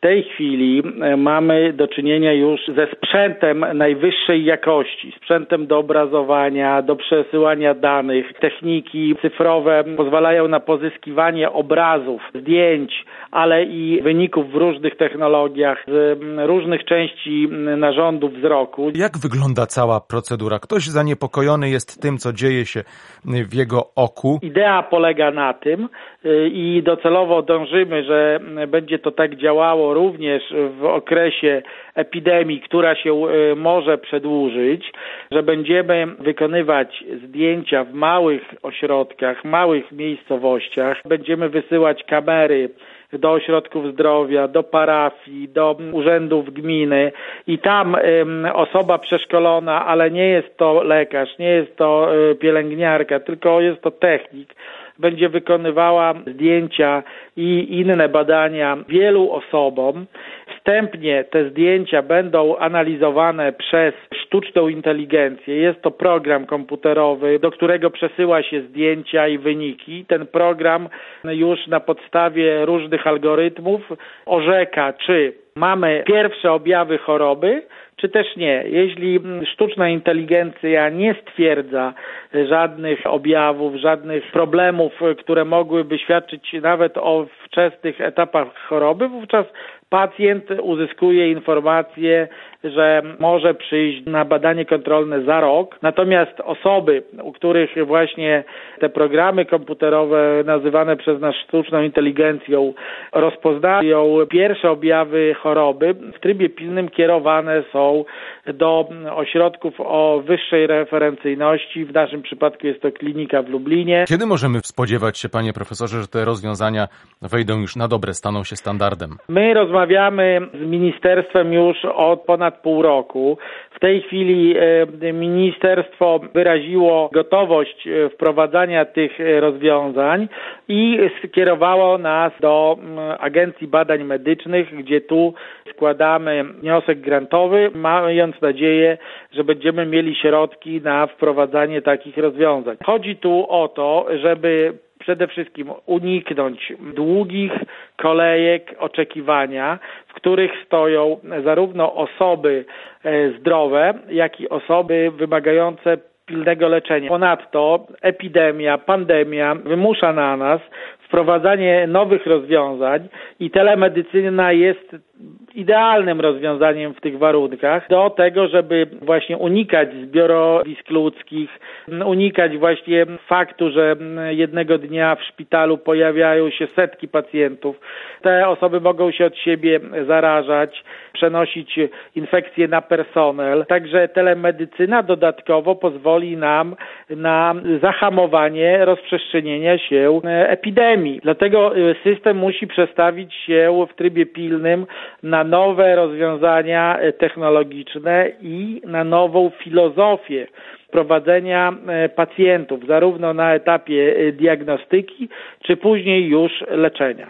W tej chwili e, mamy do czynienia już ze sprzętem najwyższej jakości, sprzętem do obrazowania, do przesyłania danych. Techniki cyfrowe pozwalają na pozyskiwanie obrazów, zdjęć, ale i wyników w różnych technologiach, z różnych części narządów wzroku. Jak wygląda cała procedura? Ktoś zaniepokojony jest tym, co dzieje się w jego oku. Idea polega na tym y, i docelowo dążymy, że będzie to tak działało również w okresie epidemii, która się y, może przedłużyć, że będziemy wykonywać zdjęcia w małych ośrodkach, małych miejscowościach, będziemy wysyłać kamery do ośrodków zdrowia, do parafii, do urzędów gminy i tam osoba przeszkolona, ale nie jest to lekarz, nie jest to y, pielęgniarka, tylko jest to technik, będzie wykonywała zdjęcia i inne badania wielu osobom. Wstępnie te zdjęcia będą analizowane przez sztuczną inteligencję. Jest to program komputerowy, do którego przesyła się zdjęcia i wyniki. Ten program już na podstawie różnych algorytmów orzeka, czy mamy pierwsze objawy choroby, czy też nie. Jeśli sztuczna inteligencja nie stwierdza żadnych objawów, żadnych problemów, które mogłyby świadczyć nawet o wczesnych etapach choroby, wówczas pacjent uzyskuje informację, że może przyjść na badanie kontrolne za rok. Natomiast osoby, u których właśnie te programy komputerowe nazywane przez nas sztuczną inteligencją rozpoznają pierwsze objawy choroby, w trybie pilnym kierowane są do ośrodków o wyższej referencyjności. W naszym przypadku jest to klinika w Lublinie. Kiedy możemy spodziewać się, panie profesorze, że te rozwiązania wejdą już na dobre, staną się standardem? My rozmawiamy z ministerstwem już od ponad pół roku. W tej chwili e, ministerstwo wyraziło gotowość e, wprowadzania tych e, rozwiązań i skierowało nas do Agencji Badań Medycznych, gdzie tu składamy wniosek grantowy, mając nadzieję, że będziemy mieli środki na wprowadzanie takich rozwiązań. Chodzi tu o to, żeby przede wszystkim uniknąć długich kolejek oczekiwania, w których stoją zarówno osoby e, zdrowe, jak i osoby wymagające pilnego leczenia. Ponadto epidemia, pandemia wymusza na nas wprowadzanie nowych rozwiązań i telemedycyna jest idealnym rozwiązaniem w tych warunkach do tego, żeby właśnie unikać zbiorowisk ludzkich, unikać właśnie faktu, że jednego dnia w szpitalu pojawiają się setki pacjentów. Te osoby mogą się od siebie zarażać, przenosić infekcje na personel. Także telemedycyna dodatkowo pozwoli nam na zahamowanie rozprzestrzenienia się epidemii. Dlatego system musi przestawić się w trybie pilnym na nowe rozwiązania e, technologiczne i na nową filozofię prowadzenia e, pacjentów, zarówno na etapie diagnostyki, czy później już leczenia.